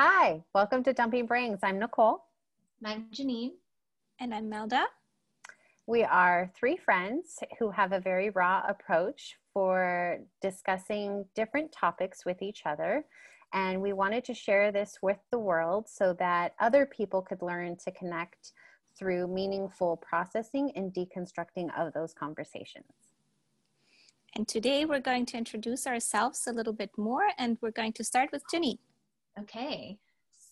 Hi, welcome to Dumping Brains. I'm Nicole. And I'm Janine. And I'm Melda. We are three friends who have a very raw approach for discussing different topics with each other. And we wanted to share this with the world so that other people could learn to connect through meaningful processing and deconstructing of those conversations. And today we're going to introduce ourselves a little bit more, and we're going to start with Janine. Okay.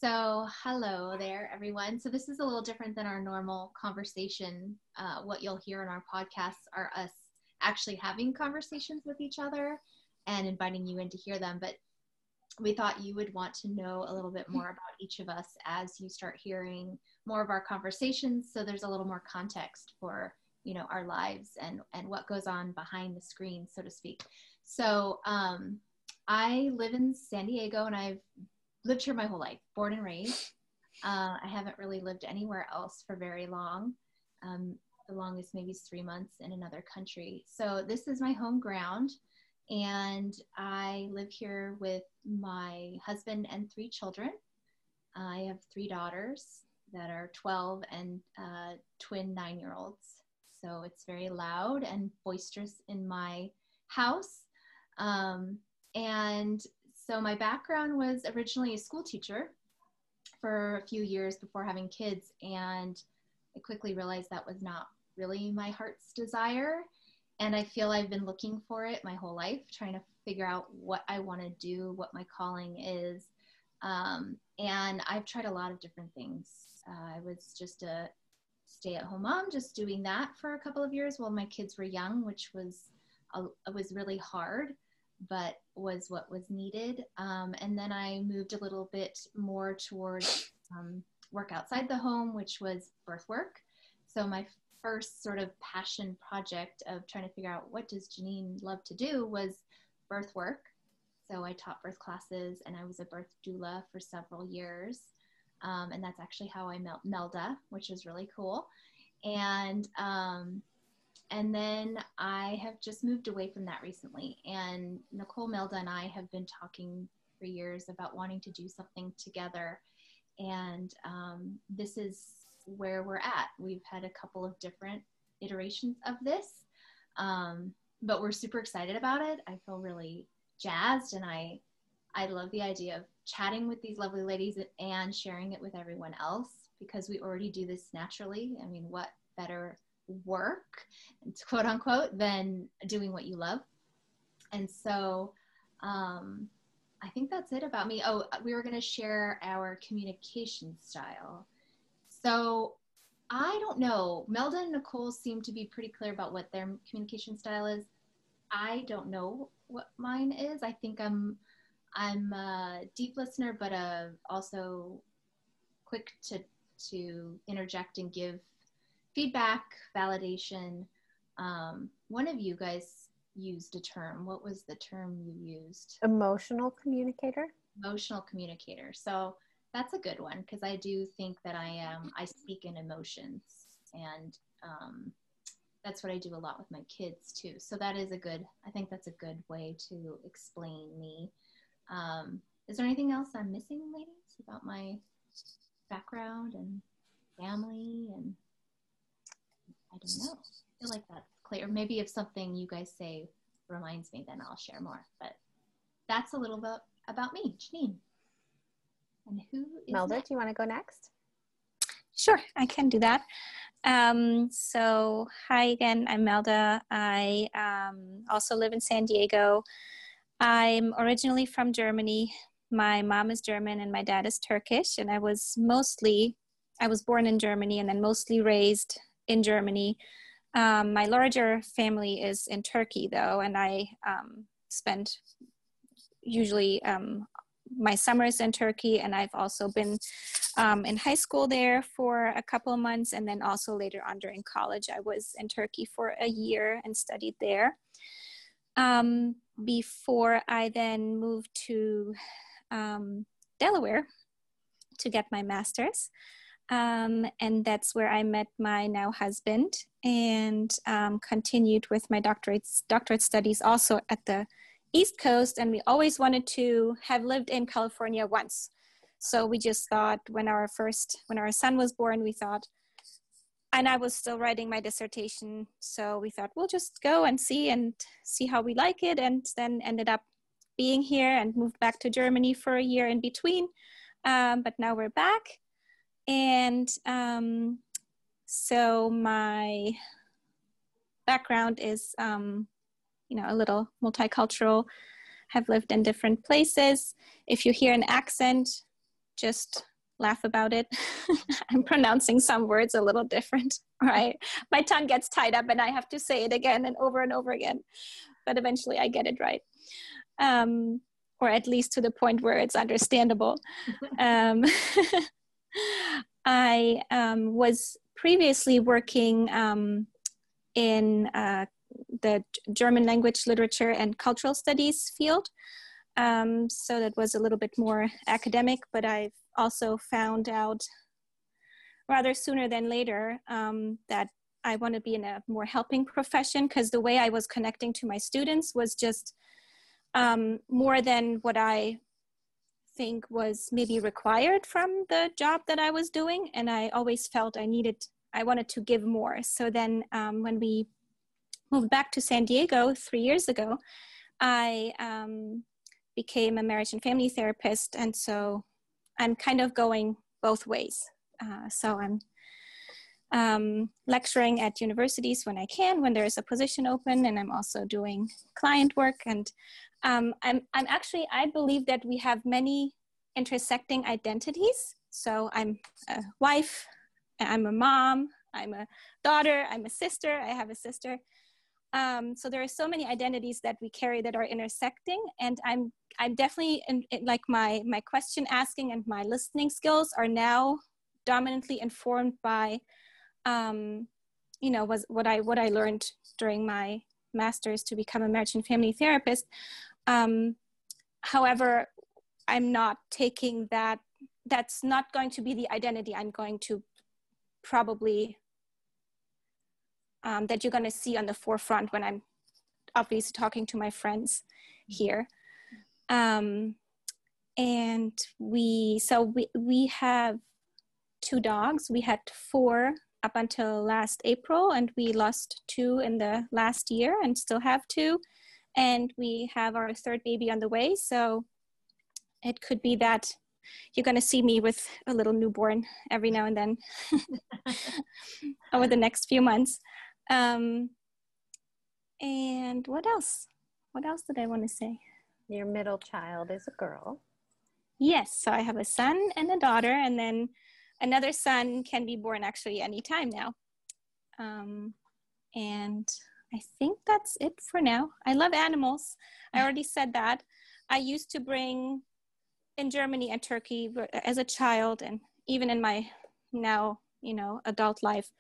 So, hello there, everyone. So, this is a little different than our normal conversation. Uh, what you'll hear in our podcasts are us actually having conversations with each other and inviting you in to hear them. But we thought you would want to know a little bit more about each of us as you start hearing more of our conversations. So, there's a little more context for you know our lives and and what goes on behind the screen so to speak so um, i live in san diego and i've lived here my whole life, born and raised. Uh, I haven't really lived anywhere else for very long. Um, the longest maybe is three months in another country. So this is my home ground, and I live here with my husband and three children. I have three daughters that are 12 and uh, twin nine year olds. So it's very loud and boisterous in my house. Um, and so my background was originally a school teacher for a few years before having kids and i quickly realized that was not really my heart's desire. And i feel i've been looking for it my whole life trying to figure out what i want to do what my calling is. Um, and i've tried a lot of different things. Uh, i was just a stay at home mom just doing that for a couple of years while my kids were young which was a, was really hard but was what was needed. Um, and then I moved a little bit more towards um, work outside the home, which was birth work. So my first sort of passion project of trying to figure out what does Janine love to do was birth work. So I taught birth classes and I was a birth doula for several years. Um, and that's actually how I met Melda, which was really cool. And um, and then I have just moved away from that recently. And Nicole Melda and I have been talking for years about wanting to do something together. And um, this is where we're at. We've had a couple of different iterations of this, um, but we're super excited about it. I feel really jazzed, and I I love the idea of chatting with these lovely ladies and sharing it with everyone else because we already do this naturally. I mean, what better work, quote unquote, than doing what you love. And so um, I think that's it about me. Oh, we were going to share our communication style. So I don't know. Melda and Nicole seem to be pretty clear about what their communication style is. I don't know what mine is. I think I'm I'm a deep listener, but also quick to to interject and give feedback, validation. Um, one of you guys used a term. What was the term you used? Emotional communicator. Emotional communicator. So that's a good one because I do think that I am. I speak in emotions, and um, that's what I do a lot with my kids too. So that is a good. I think that's a good way to explain me. Um, is there anything else I'm missing, ladies, about my background and family and I don't know. I feel like that's clear. Or Maybe if something you guys say reminds me, then I'll share more. But that's a little bit about me, Janine. And who is Melda, next? do you want to go next? Sure, I can do that. Um, so, hi again, I'm Melda. I um, also live in San Diego. I'm originally from Germany. My mom is German and my dad is Turkish. And I was mostly, I was born in Germany and then mostly raised in Germany. Um, my larger family is in Turkey, though, and I um, spend usually um, my summers in Turkey, and I've also been um, in high school there for a couple of months, and then also later on during college, I was in Turkey for a year and studied there. Um, before I then moved to um, Delaware to get my master's. Um, and that's where I met my now husband and um, continued with my doctorate, doctorate studies also at the East Coast. And we always wanted to have lived in California once. So we just thought when our first, when our son was born, we thought, and I was still writing my dissertation. So we thought we'll just go and see and see how we like it. And then ended up being here and moved back to Germany for a year in between. Um, but now we're back. And um, so my background is, um, you know, a little multicultural, have lived in different places. If you hear an accent, just laugh about it. I'm pronouncing some words a little different, right? My tongue gets tied up and I have to say it again and over and over again, but eventually I get it right. Um, or at least to the point where it's understandable. um, I um, was previously working um, in uh, the German language, literature, and cultural studies field. Um, so that was a little bit more academic, but I've also found out rather sooner than later um, that I want to be in a more helping profession because the way I was connecting to my students was just um, more than what I think was maybe required from the job that I was doing. And I always felt I needed, I wanted to give more. So then um, when we moved back to San Diego three years ago, I um, became a marriage and family therapist. And so I'm kind of going both ways. Uh, so I'm um, lecturing at universities when I can, when there's a position open, and I'm also doing client work. And um, I'm, I'm actually, I believe that we have many intersecting identities. So I'm a wife, I'm a mom, I'm a daughter, I'm a sister, I have a sister. Um, so there are so many identities that we carry that are intersecting, and I'm I'm definitely in, in, like my my question asking and my listening skills are now dominantly informed by, um, you know, was what I what I learned during my master's to become a marriage and family therapist. Um, however, I'm not taking that. That's not going to be the identity I'm going to probably um, that you're going to see on the forefront when I'm obviously talking to my friends here. Um, and we, so we, we have two dogs. We had four up until last April, and we lost two in the last year and still have two. And we have our third baby on the way. So it could be that you're going to see me with a little newborn every now and then over the next few months. Um, and what else? What else did I want to say? Your middle child is a girl. Yes, so I have a son and a daughter, and then another son can be born actually anytime now. Um, and I think that's it for now. I love animals. I already said that. I used to bring in Germany and Turkey as a child, and even in my now, you know, adult life,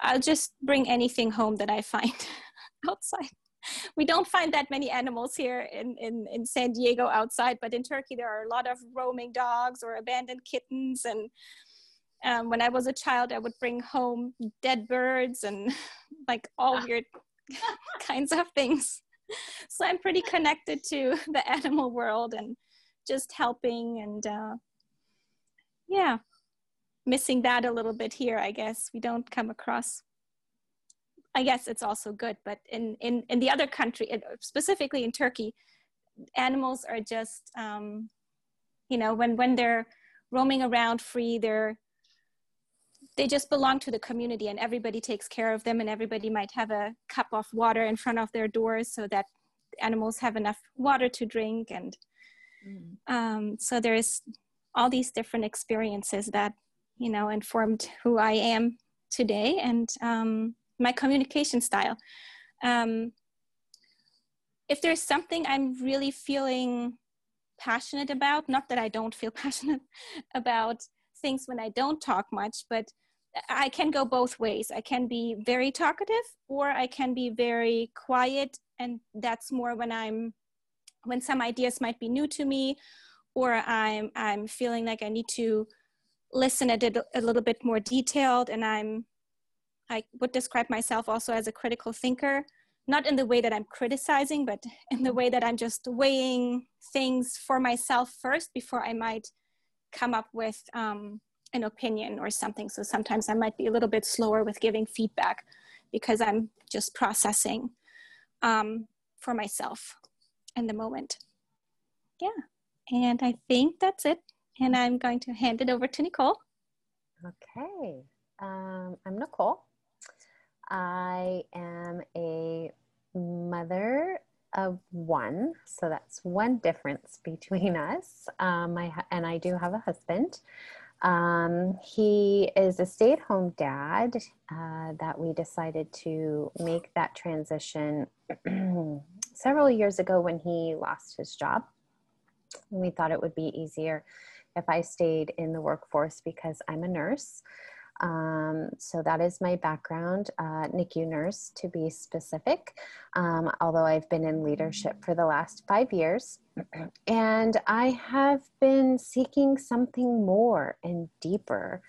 I'll just bring anything home that I find outside. We don't find that many animals here in, in, in San Diego outside, but in Turkey there are a lot of roaming dogs or abandoned kittens. And um, when I was a child, I would bring home dead birds and like all weird kinds of things. So I'm pretty connected to the animal world and just helping and uh, yeah, missing that a little bit here, I guess. We don't come across. I guess it's also good, but in in in the other country, specifically in Turkey, animals are just um, you know when when they're roaming around free, they're they just belong to the community and everybody takes care of them and everybody might have a cup of water in front of their doors so that animals have enough water to drink and mm. um, so there's all these different experiences that you know, informed who I am today and um, my communication style. Um, if there's something I'm really feeling passionate about, not that I don't feel passionate about things when I don't talk much, but I can go both ways. I can be very talkative or I can be very quiet. And that's more when I'm, when some ideas might be new to me or I'm, I'm feeling like I need to listen it a little bit more detailed and i'm i would describe myself also as a critical thinker not in the way that i'm criticizing but in the way that i'm just weighing things for myself first before i might come up with um, an opinion or something. So sometimes I might be a little bit slower with giving feedback because I'm just processing um, for myself in the moment. Yeah. And I think that's it. And I'm going to hand it over to Nicole. Okay. Um, I'm Nicole. I am a mother of one, so that's one difference between us. Um, I and I do have a husband. Um, he is a stay at home dad uh, that we decided to make that transition several years ago when he lost his job. We thought it would be easier if I stayed in the workforce because I'm a nurse. Um, so that is my background, uh, NICU nurse to be specific, um, although I've been in leadership for the last five years. And I have been seeking something more and deeper.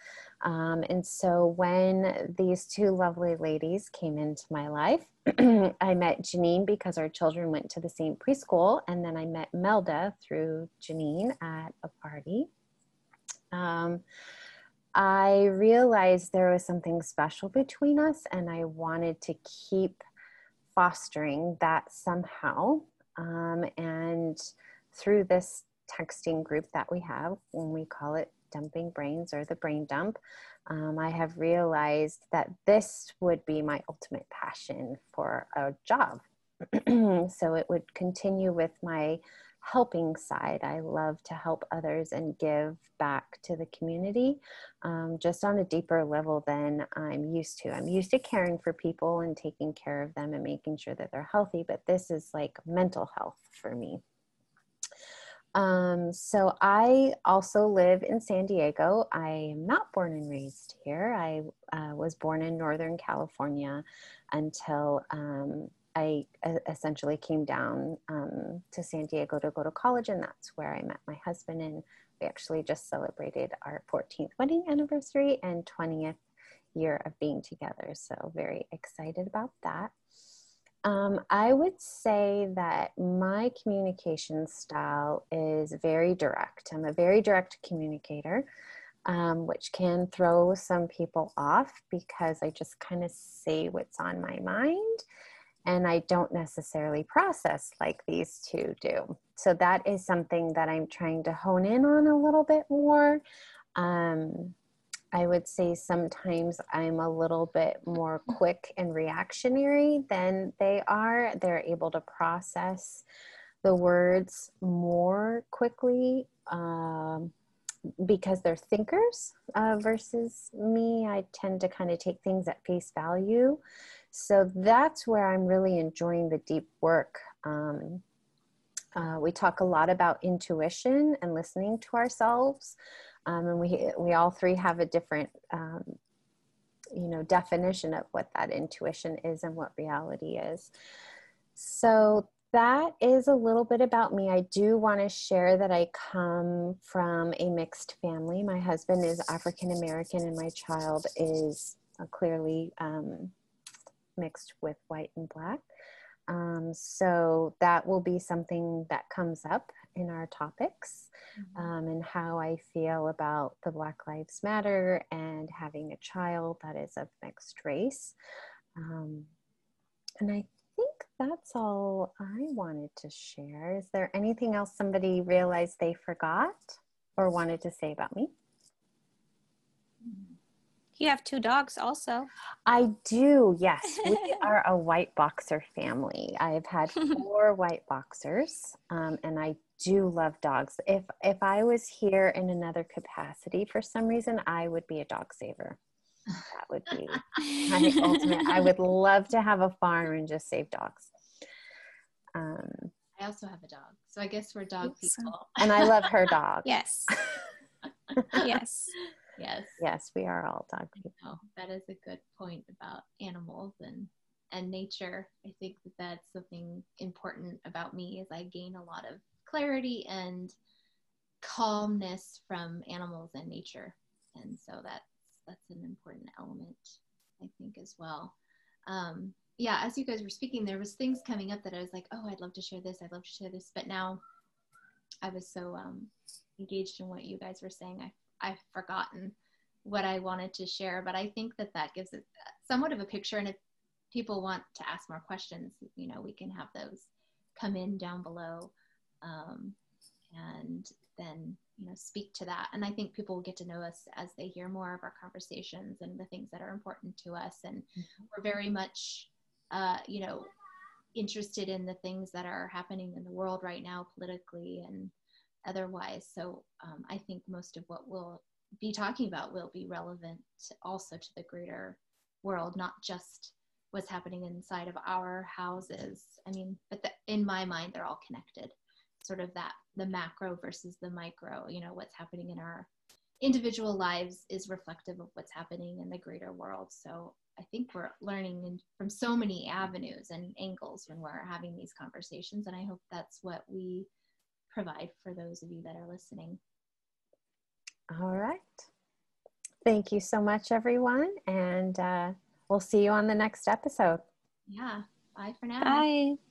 Um, and so when these two lovely ladies came into my life, I met Janine because our children went to the same preschool. And then I met Melda through Janine at a party. Um, I realized there was something special between us, and I wanted to keep fostering that somehow. Um, and through this texting group that we have, when we call it Dumping Brains or the Brain Dump, um, I have realized that this would be my ultimate passion for a job. so it would continue with my helping side. I love to help others and give back to the community um, just on a deeper level than I'm used to. I'm used to caring for people and taking care of them and making sure that they're healthy, but this is like mental health for me. Um, so I also live in San Diego. I am not born and raised here. I uh, was born in Northern California until um, I essentially came down um, to San Diego to go to college, and that's where I met my husband. And we actually just celebrated our 14th wedding anniversary and 20th year of being together. So, very excited about that. Um, I would say that my communication style is very direct. I'm a very direct communicator, um, which can throw some people off because I just kind of say what's on my mind and I don't necessarily process like these two do. So that is something that I'm trying to hone in on a little bit more. Um, I would say sometimes I'm a little bit more quick and reactionary than they are. They're able to process the words more quickly um, because they're thinkers uh, versus me. I tend to kind of take things at face value. So that's where I'm really enjoying the deep work. Um, uh, we talk a lot about intuition and listening to ourselves, um, and we we all three have a different, um, you know, definition of what that intuition is and what reality is. So that is a little bit about me. I do want to share that I come from a mixed family. My husband is African American, and my child is clearly um, mixed with white and black. Um, so that will be something that comes up in our topics mm-hmm. um, and how I feel about the Black Lives Matter and having a child that is of mixed race. Um, and I think that's all I wanted to share. Is there anything else somebody realized they forgot or wanted to say about me? Mm-hmm. You have two dogs also. I do, yes. We are a white boxer family. I've had four white boxers, um, and I do love dogs. If if I was here in another capacity for some reason, I would be a dog saver. That would be my ultimate. I would love to have a farm and just save dogs. Um, I also have a dog, so I guess we're dog people. And I love her dog. yes. yes. Yes. Yes, we are all dog people. Oh, that is a good point about animals and and nature. I think that that's something important about me is I gain a lot of clarity and calmness from animals and nature. And so that's that's an important element, I think, as well. Um, yeah, as you guys were speaking, there was things coming up that I was like, oh, I'd love to share this. I'd love to share this. But now I was so um, engaged in what you guys were saying. I, I've forgotten what I wanted to share, but I think that that gives it somewhat of a picture. And if people want to ask more questions, you know, we can have those come in down below um, and then, you know, speak to that. And I think people will get to know us as they hear more of our conversations and the things that are important to us. And mm-hmm. we're very much, uh, you know, interested in the things that are happening in the world right now, politically and otherwise. So um, I think most of what we'll be talking about will be relevant also to the greater world, not just what's happening inside of our houses. I mean, but the, in my mind, they're all connected. Sort of that the macro versus the micro. You know, what's happening in our individual lives is reflective of what's happening in the greater world. So I think we're learning in, from so many avenues and angles when we're having these conversations, and I hope that's what we provide for those of you that are listening. All right. Thank you so much, everyone. And uh, we'll see you on the next episode. Yeah. Bye for now. Bye.